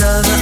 Love.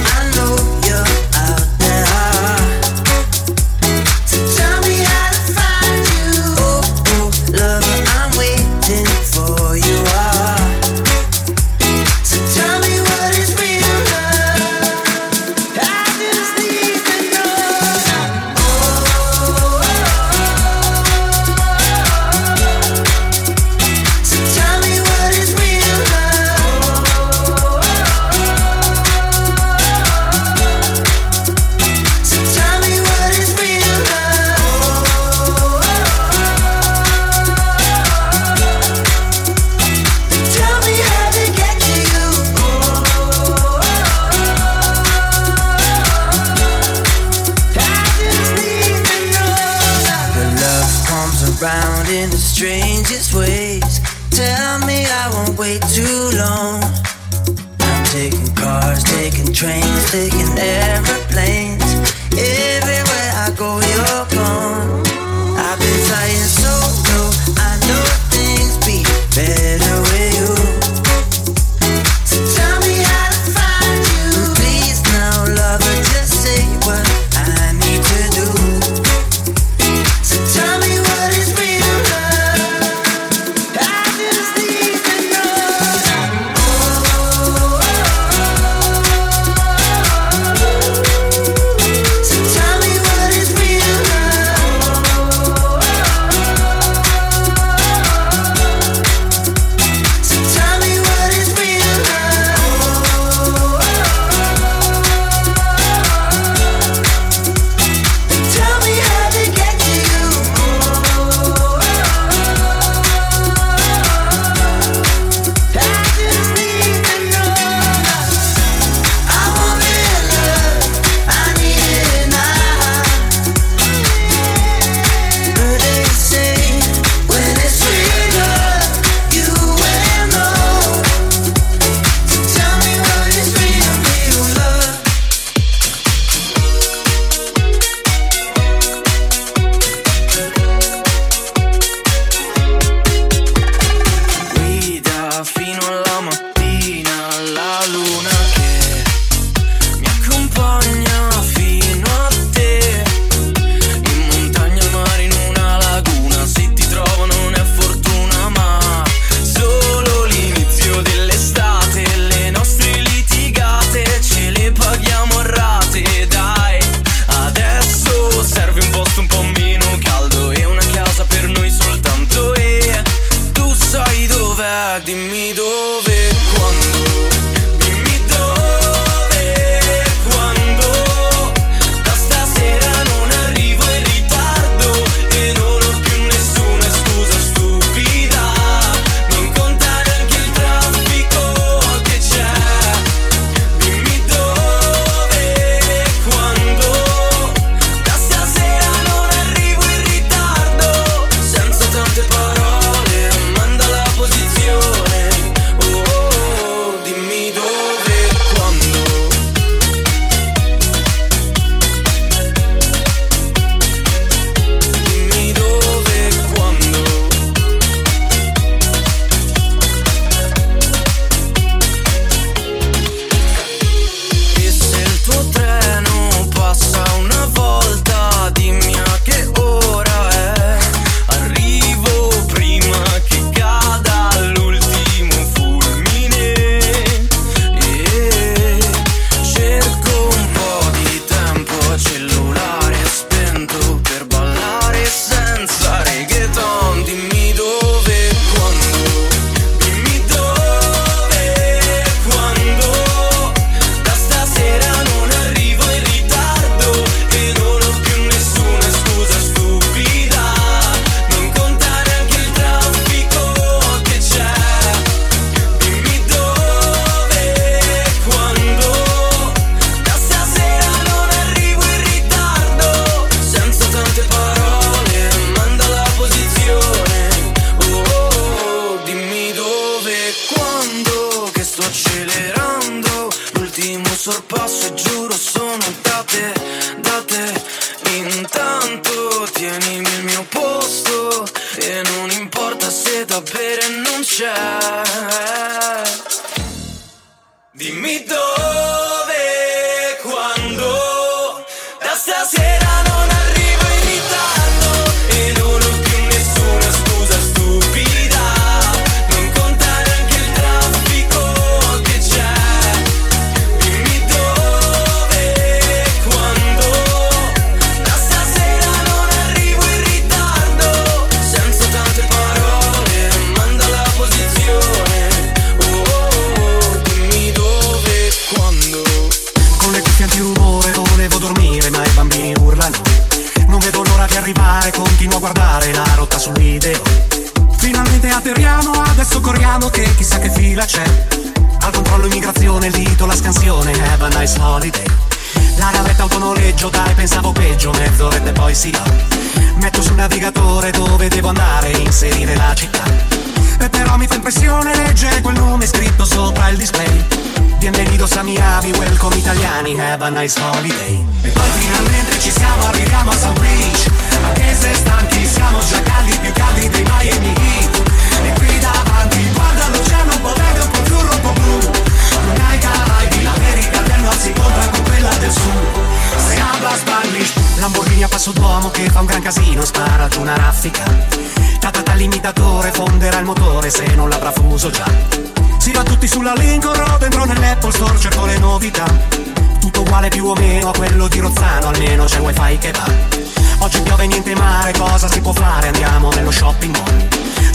Pensavo peggio, mezz'oretta e poi si va. Metto sul navigatore dove devo andare, inserire la città. E però mi fa impressione leggere quel nome scritto sopra il display. Bienvenidos a Miami, welcome italiani, have a nice holiday. E poi finalmente ci siamo, arriviamo a South Beach. Anche se stanchi siamo già caldi, più caldi dei Miami Heat. E qui davanti, guarda l'oceano un quella del Sud. Se habla Spanish, Lamborghini a passo d'uomo che fa un gran casino, spara giù una raffica. Tatata l'imitatore, fonderà il motore se non l'avrà fuso già. Si va tutti sulla Lincoln Road, entro nell'Apple Store, cerco le novità. Tutto uguale più o meno a quello di Rozzano, almeno c'è wifi che va. Oggi piove niente mare, cosa si può fare? Andiamo nello shopping mall.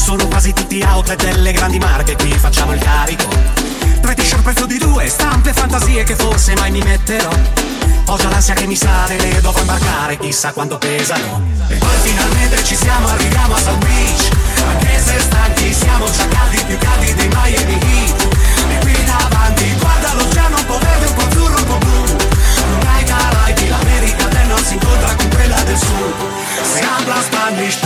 Sono quasi tutti outlet delle grandi marche, qui facciamo il carico. Tre t-shirt prezzo di due, stampe fantasie che forse mai mi metterò. Ho già l'ansia che mi sale, le dovrò imbarcare, chissà quanto pesano. E poi finalmente ci siamo, arriviamo a South Beach. Anche se stanchi, siamo già caldi, più caldi dei Miami Heat. E qui davanti, guarda l'oceano un po' verde, un po' azzurro, un po' blu. Non hai Caraibi, l'America del Nord si incontra con quella del Sud. Se habla Spanish.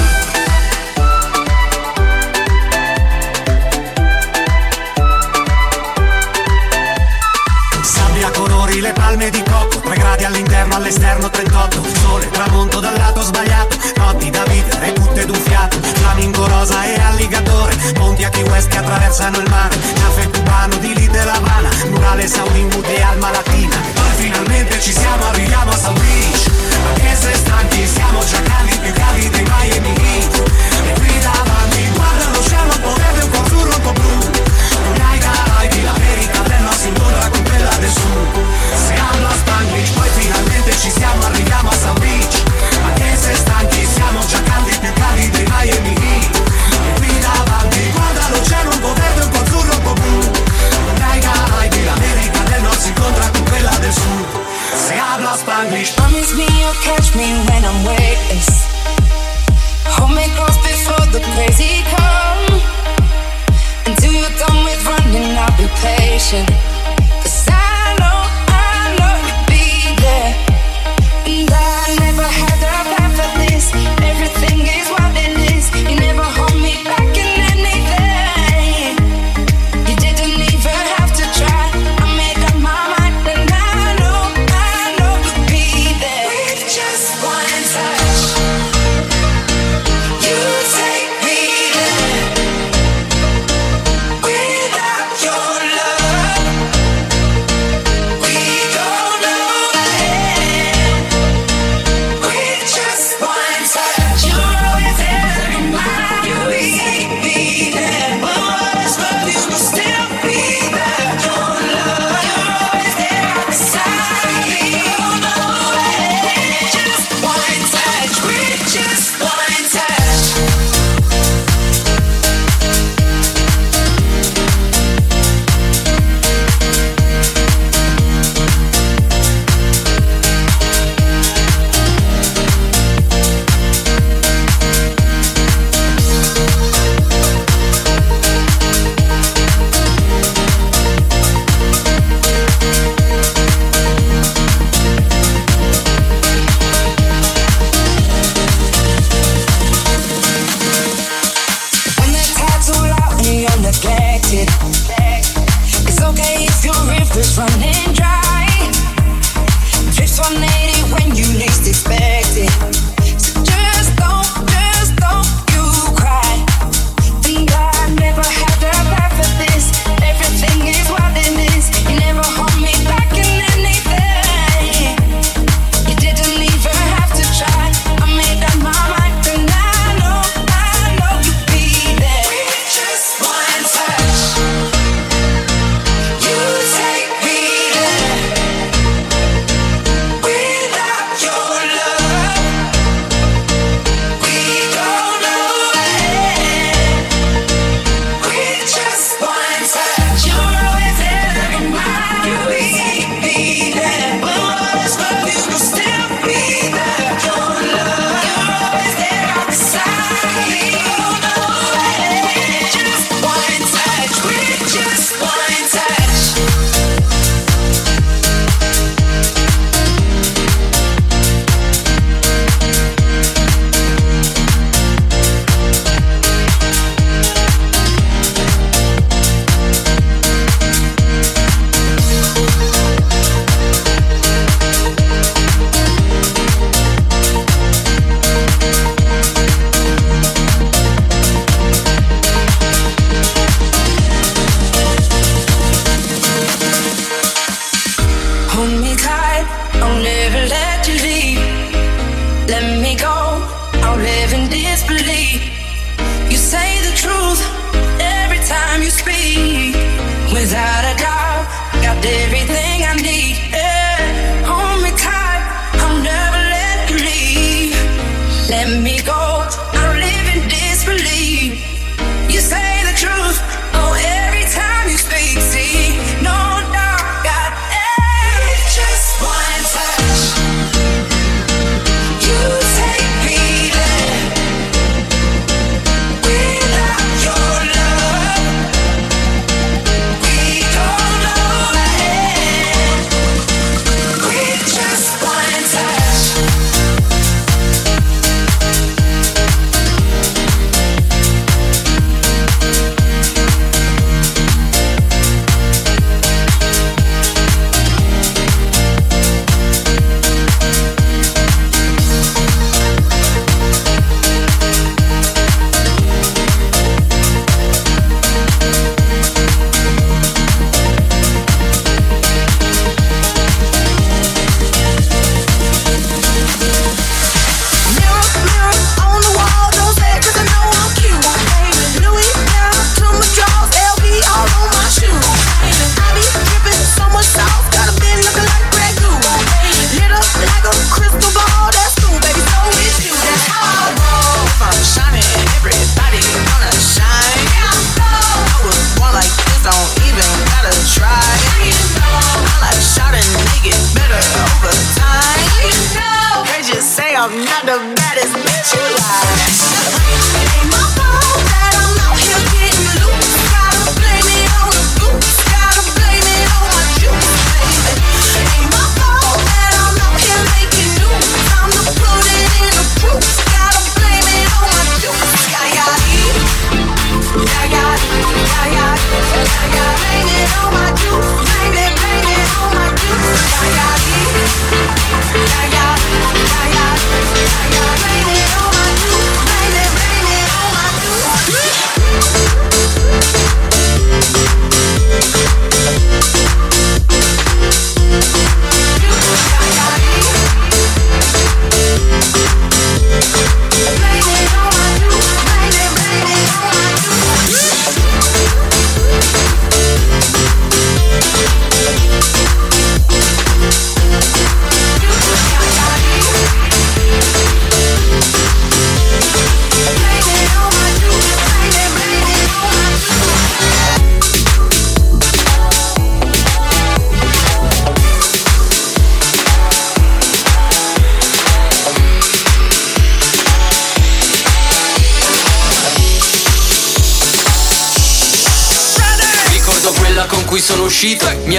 Colori, le palme di cocco 3 gradi all'interno, all'esterno 38 Sole, tramonto dal lato sbagliato Notti da vivere, tutte d'un fiato Flamingo rosa e alligatore Ponti a Key West che attraversano il mare. Caffè cubano di lì della Habana Murale Saudi e Alma Latina. Poi finalmente ci siamo, arriviamo a South Beach. Anche se stanchi siamo già caldi, più caldi dei Miami Heat. E qui davanti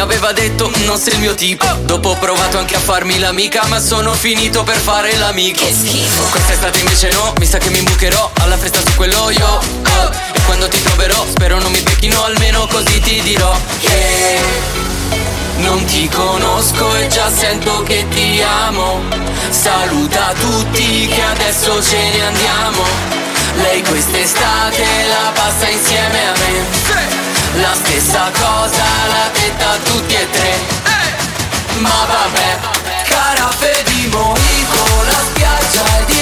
aveva detto non sei il mio tipo. Dopo ho provato anche a farmi l'amica Ma sono finito per fare l'amico. Che schifo. Quest'estate invece no, mi sa che mi bucherò Alla festa su quello io oh. E quando ti troverò spero non mi becchino Almeno così ti dirò Che non ti conosco e già sento che ti amo. Saluta tutti che adesso ce ne andiamo. Lei quest'estate la passa insieme a me la stessa cosa l'ha detta tutti e tre. Ma vabbè, carafe di mojito, la spiaggia ed il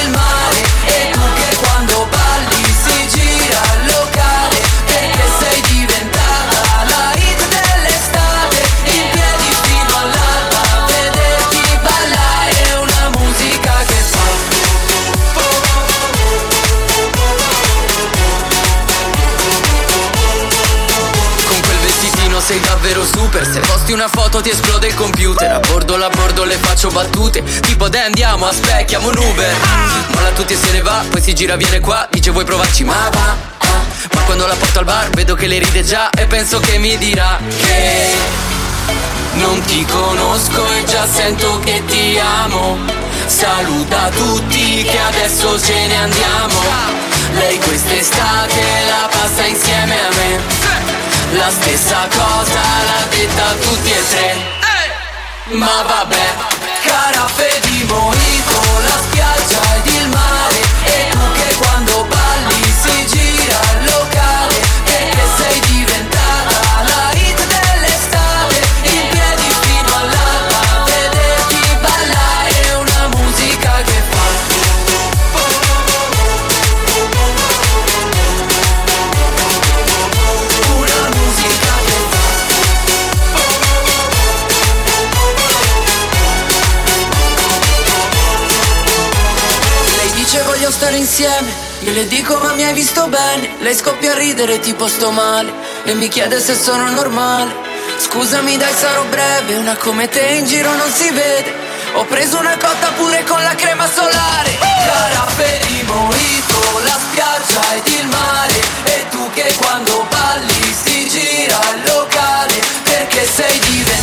posti una foto ti esplode il computer. A bordo la bordo le faccio battute. Tipo dai andiamo, aspecchiamo un Uber. Molla tutti e se ne va, poi si gira viene qua Dice vuoi provarci? Ma va. Ma quando la porto al bar vedo che le ride già E penso che mi dirà che non ti conosco e già sento che ti amo. Saluta tutti che adesso ce ne andiamo. Lei quest'estate la passa insieme a me la stessa cosa l'ha detta a tutti e tre. Ma vabbè, carafe di mojito, la spiaggia insieme. Io le dico ma mi hai visto bene. Lei scoppia a ridere tipo sto male. E mi chiede se sono normale. Scusami dai sarò breve, una come te in giro non si vede. Ho preso una cotta pure con la crema solare. Caraffe di mojito, la spiaggia ed il mare. E tu che quando balli si gira il locale. Perché sei diventata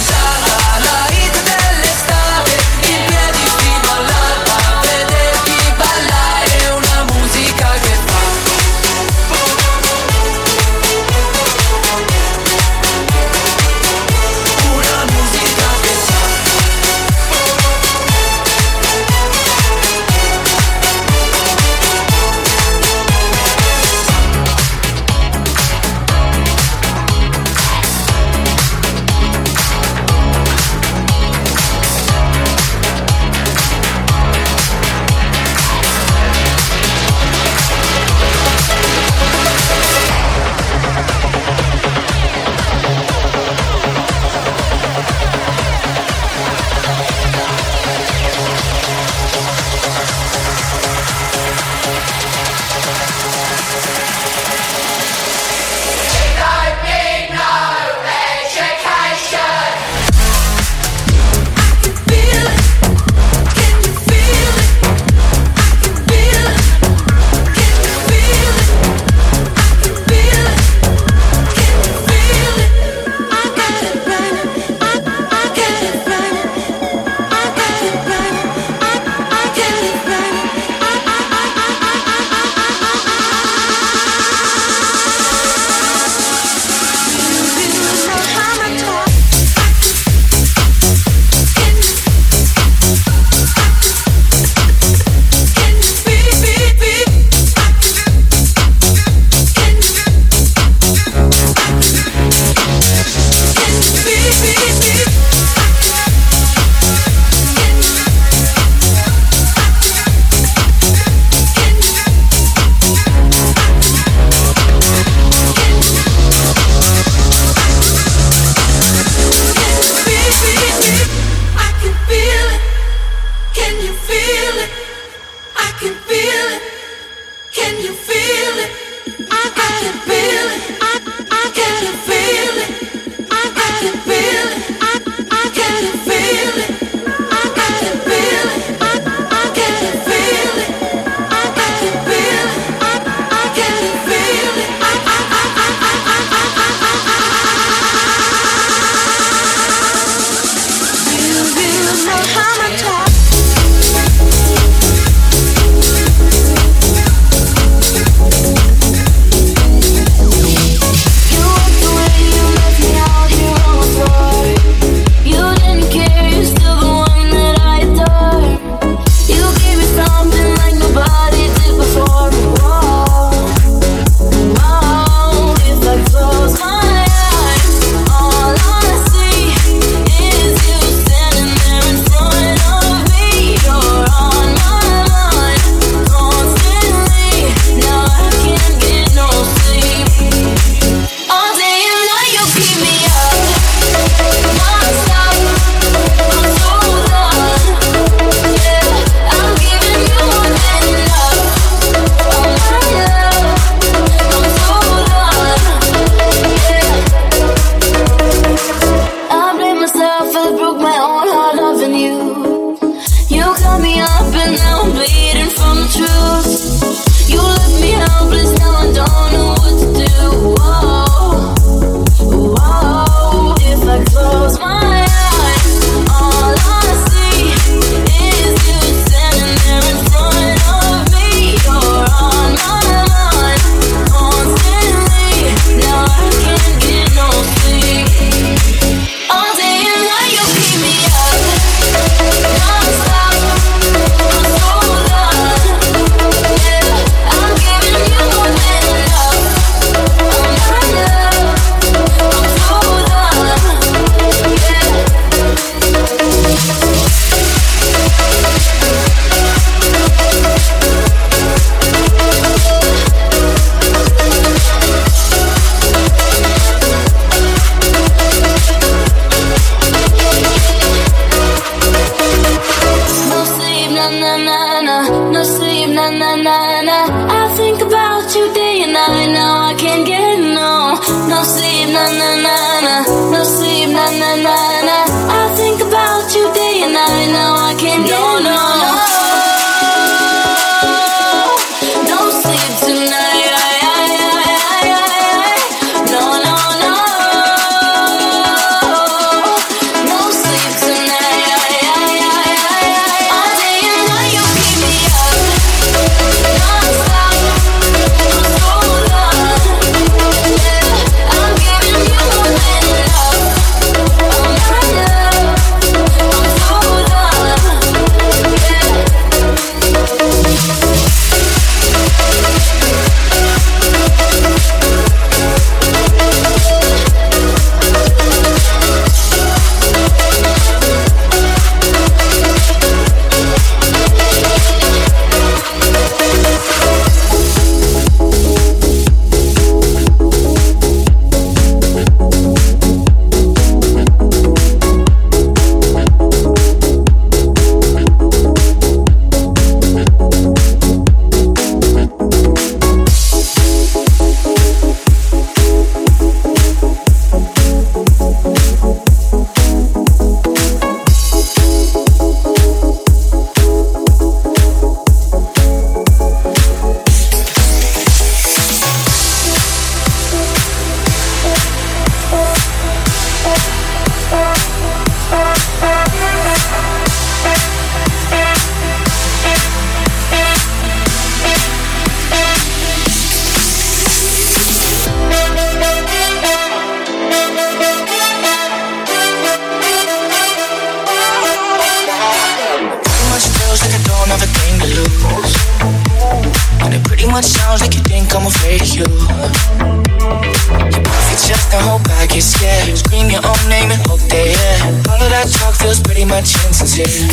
Shit.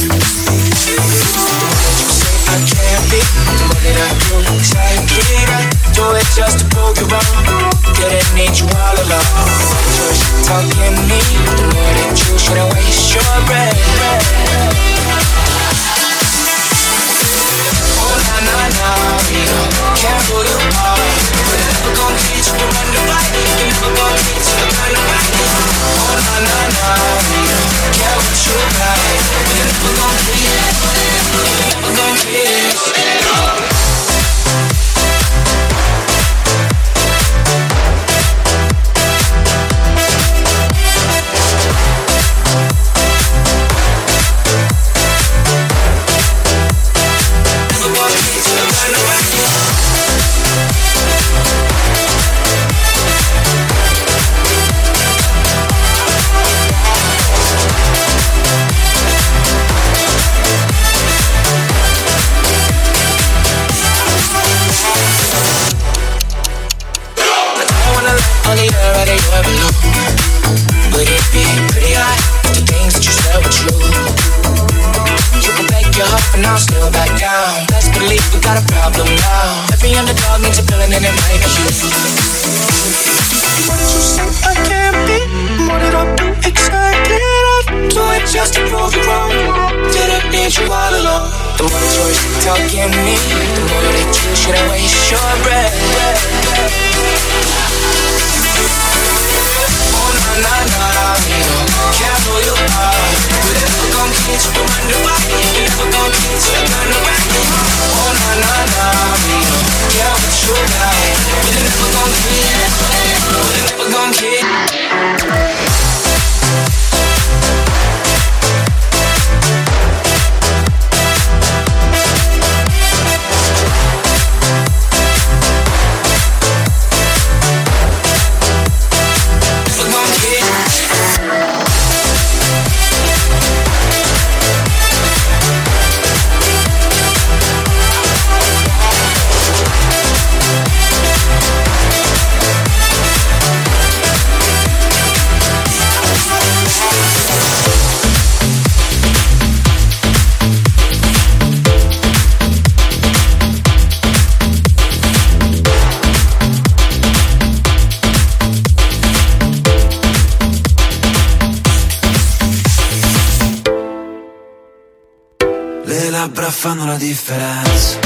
talking me. The more that you should I waste your breath. Oh na na na amigo Careful you are You never gon' the you of away You never gon' get you run away Oh na na na Yeah what you like You. Never gon' get You never gon' get fanno la differenza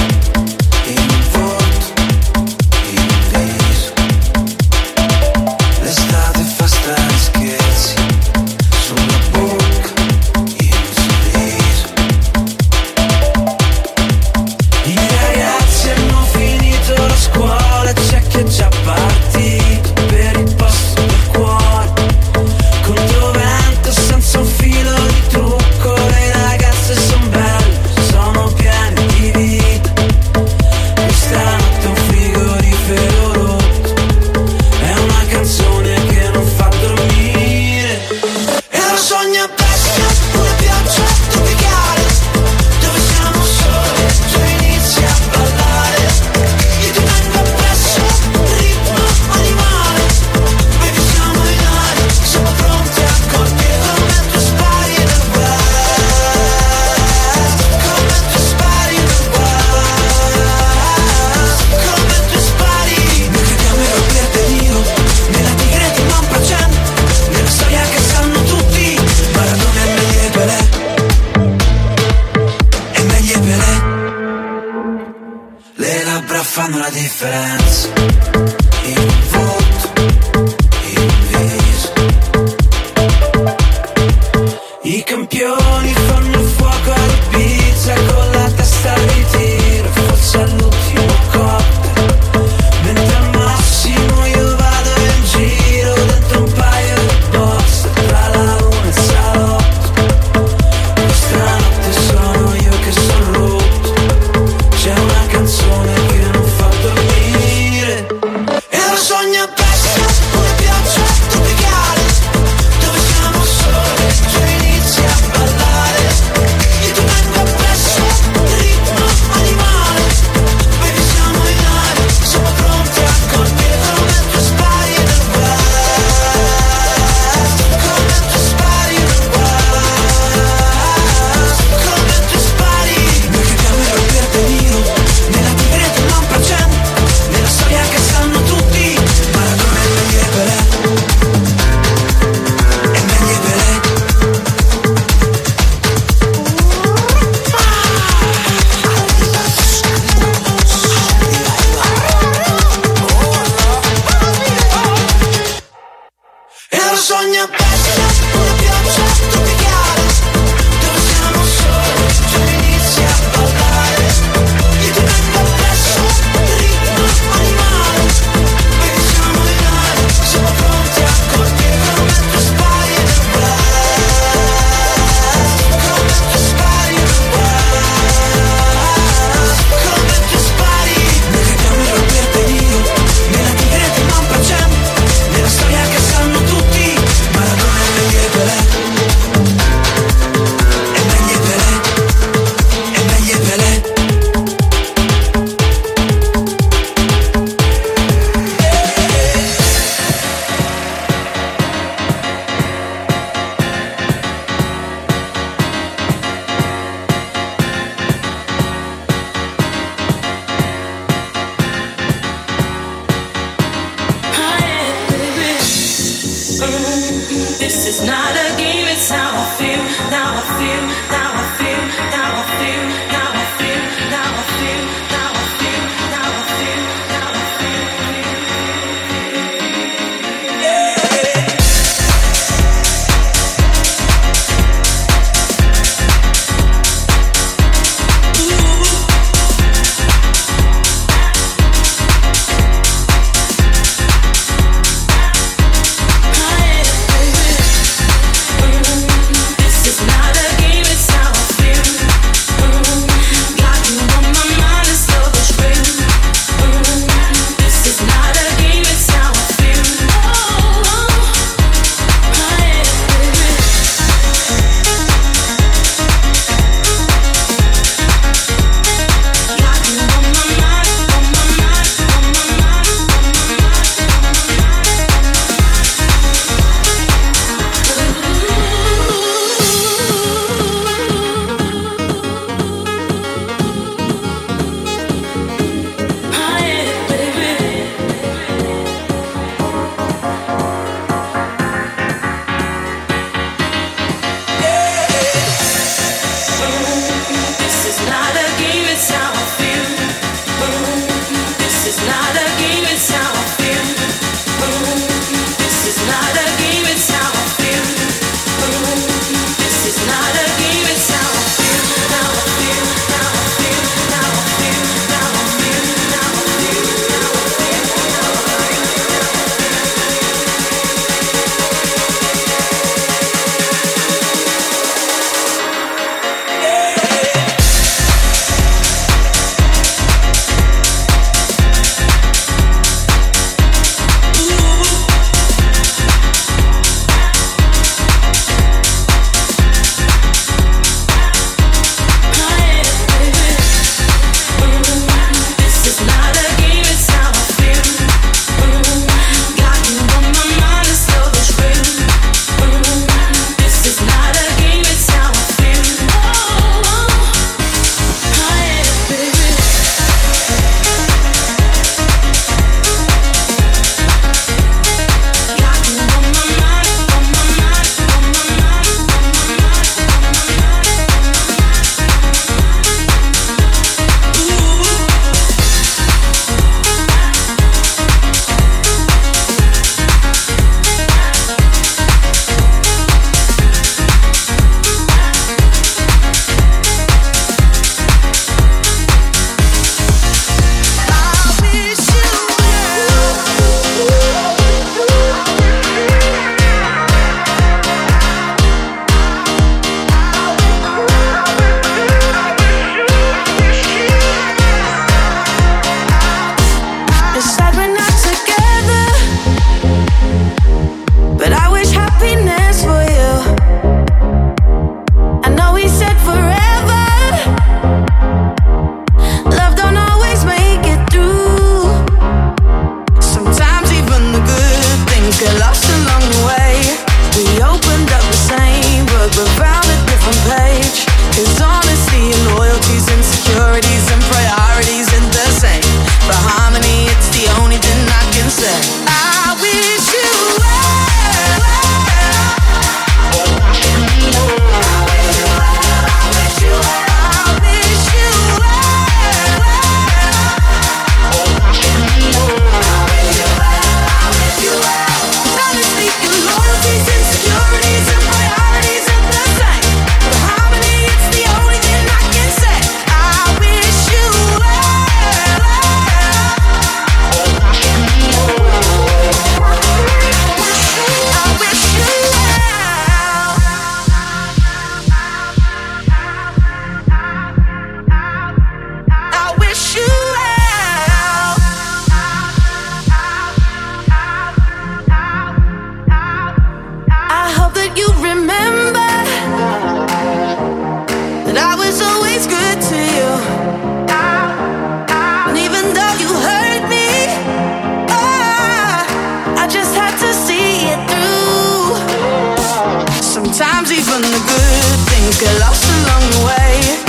even the good things get lost along the way.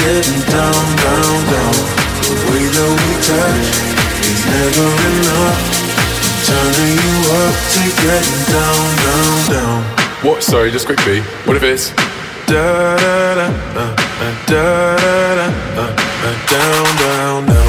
getting down, down, down. The way that we touch is never enough. Turning you up to getting down, down, down. What? Sorry, just quickly. What if it's da da da uh, uh, da da da uh, down, down.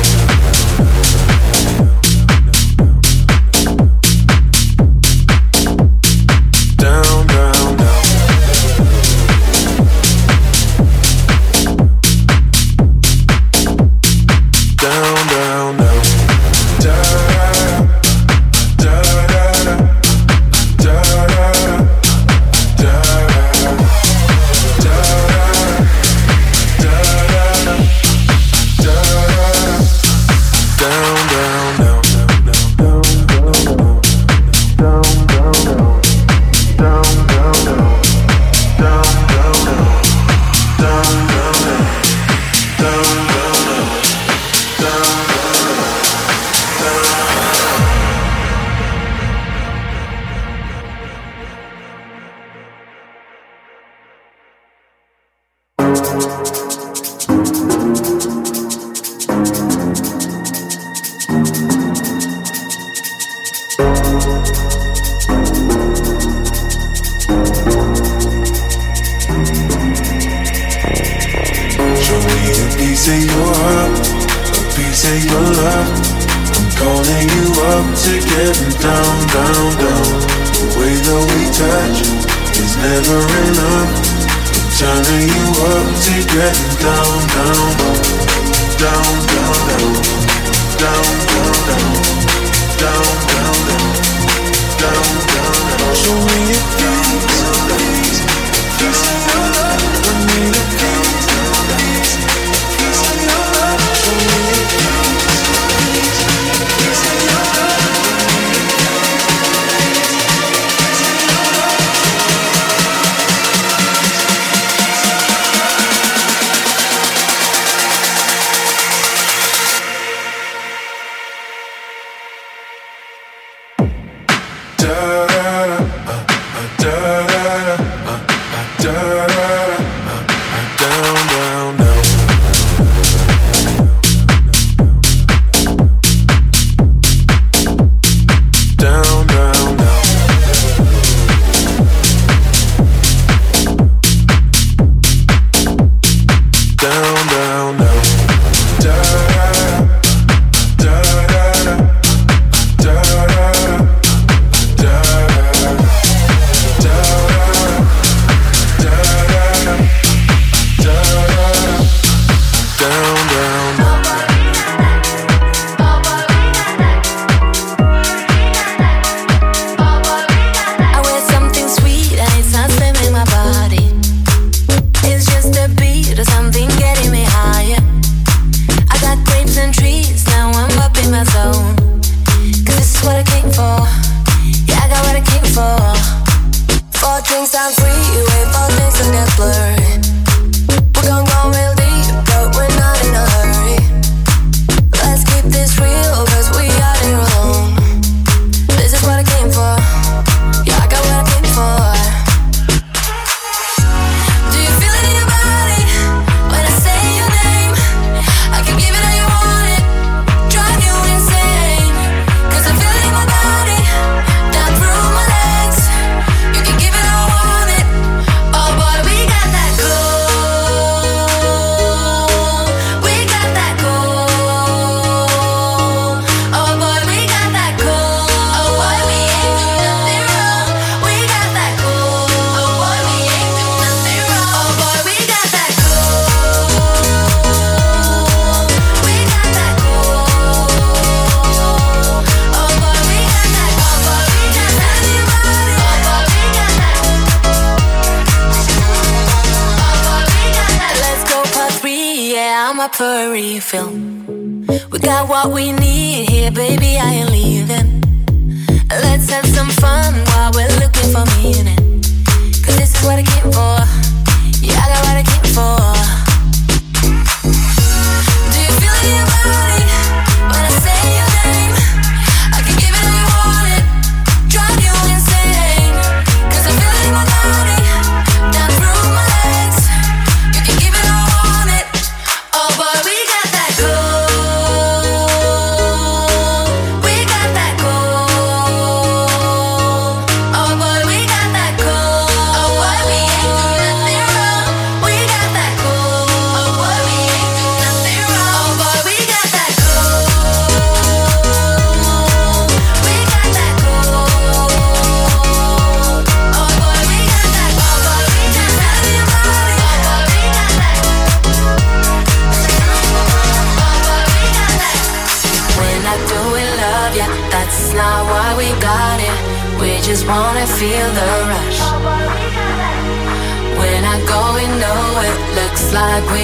film.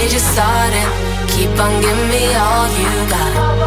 just started. Keep on giving me all you got.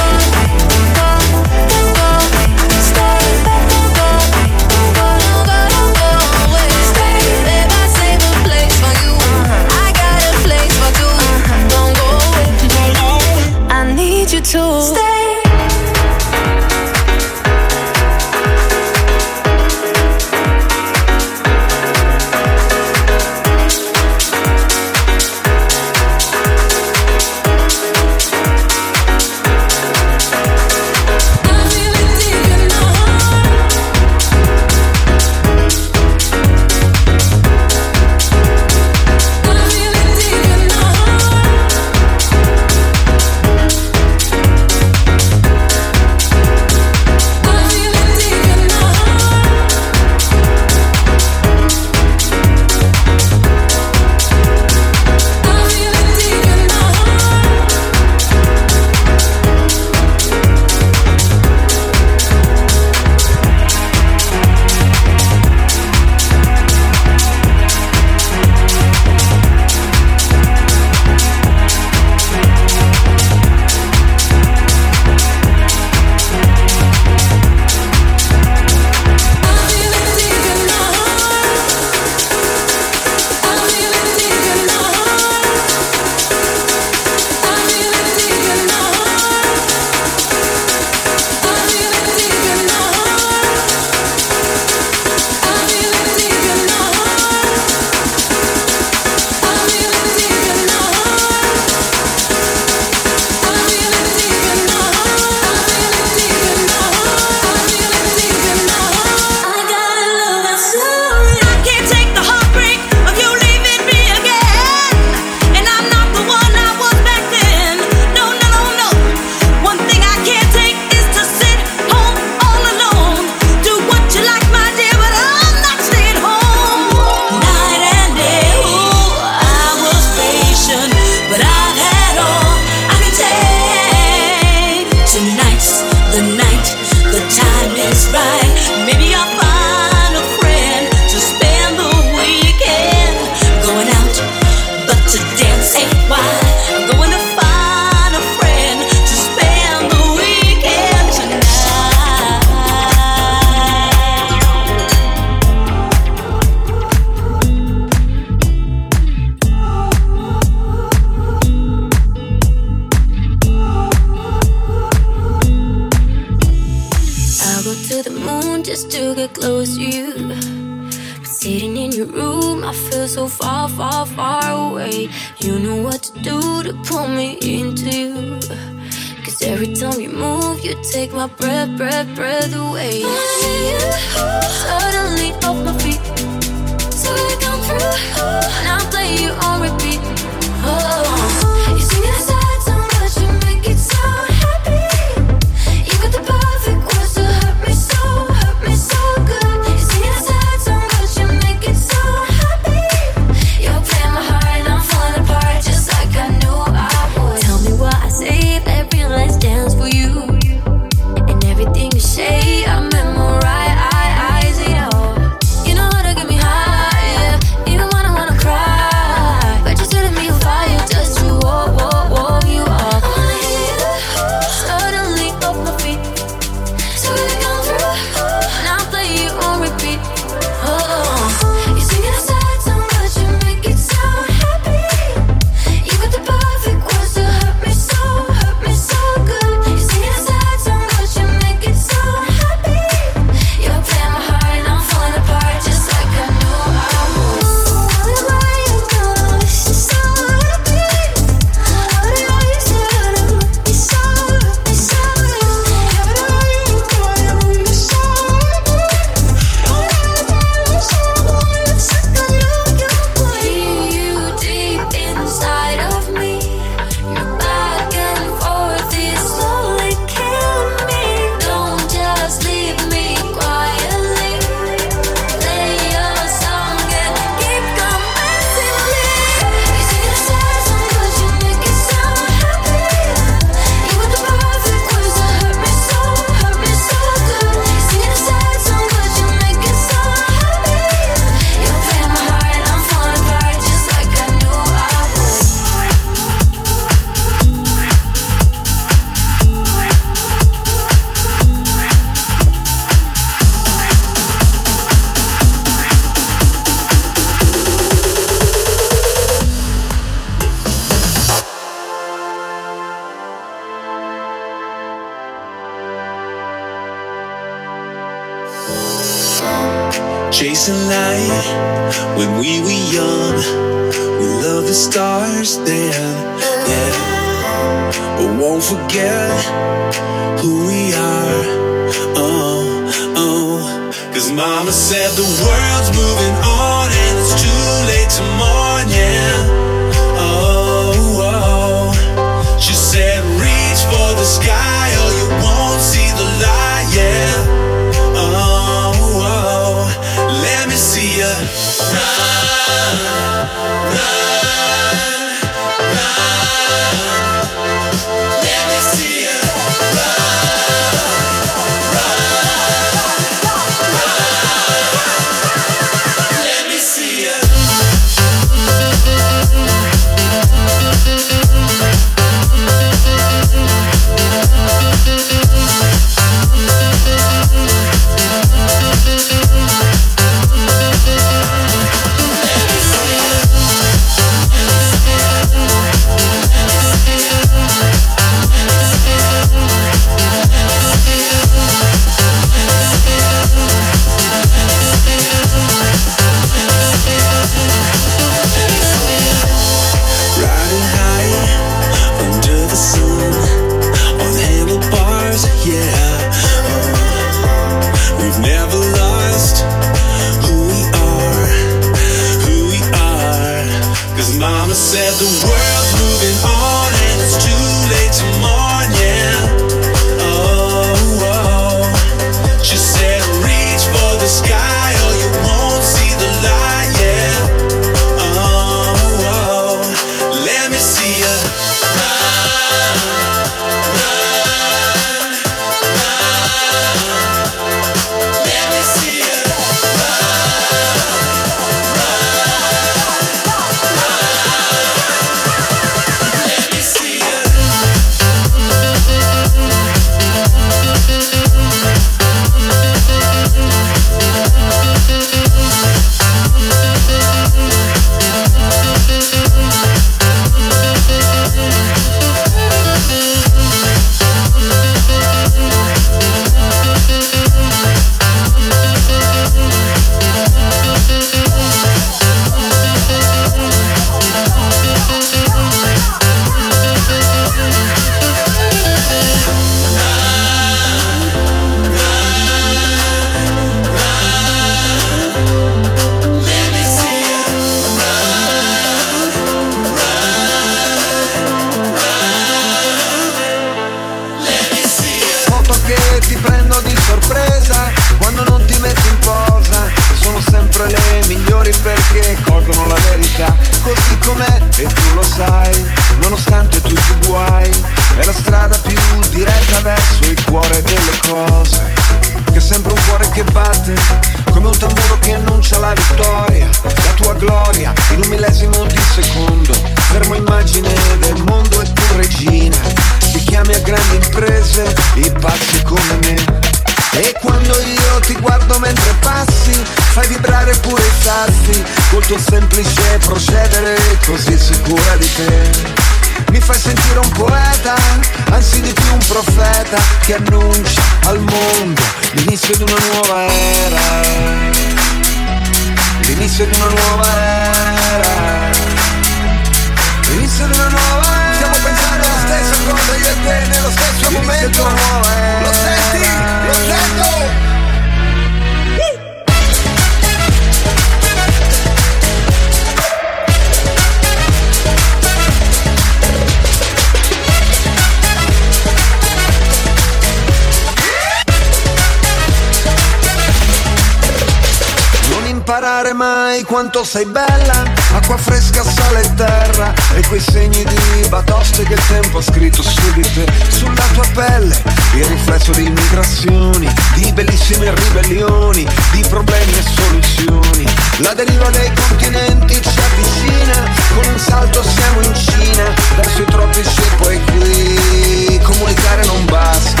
sei bella Acqua fresca, sale e terra E quei segni di batoste che il tempo ha scritto su di te Sulla tua pelle Il riflesso di migrazioni Di bellissime ribellioni Di problemi e soluzioni. La deriva dei continenti ci avvicina Con un salto siamo in Cina Verso i tropici e poi qui. Comunicare non basta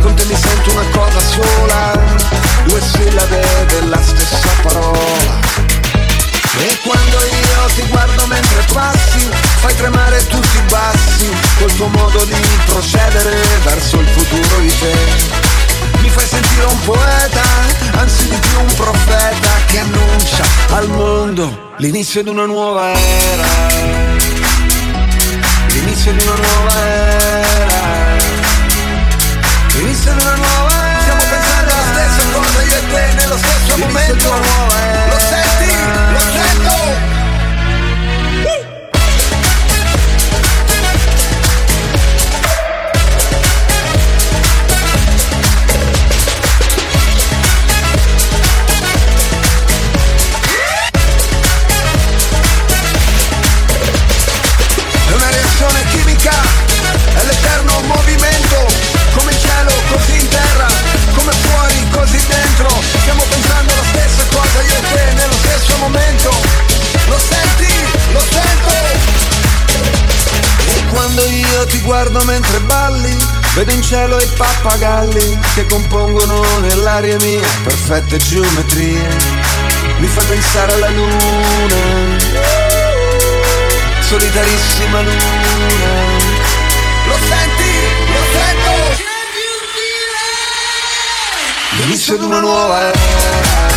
Con te mi sento una cosa sola Due sillabe della stessa parola e quando io ti guardo mentre passi, fai tremare tutti i bassi, col tuo modo di procedere verso il futuro di te. Mi fai sentire un poeta, anzi di più un profeta che annuncia al mondo l'inizio di una nuova era. L'inizio di una nuova era. L'inizio di una nuova era. Stiamo pensando alla stessa cosa io e te nello stesso l'inizio momento. Guardo mentre balli, vedo in cielo i pappagalli che compongono nell'aria mia perfette geometrie. Mi fa pensare alla luna, solitarissima luna. Lo senti? Lo sento? L'inizio di una nuova era.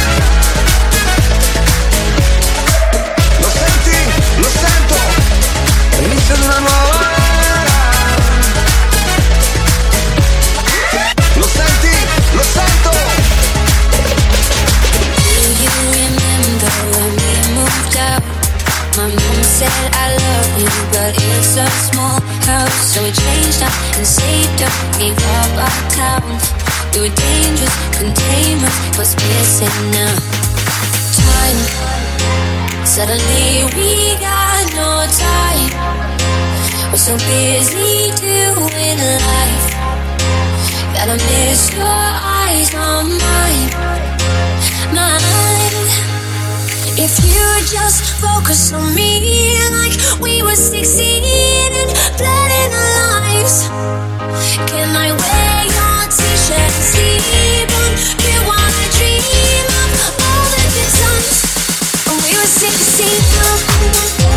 Suddenly we got no time. We're so busy doing life. Gotta miss your eyes on mine, mine. If you just focus on me like we were 16 and planning our lives, can I wear your t-shirt and sleep was sick to see you.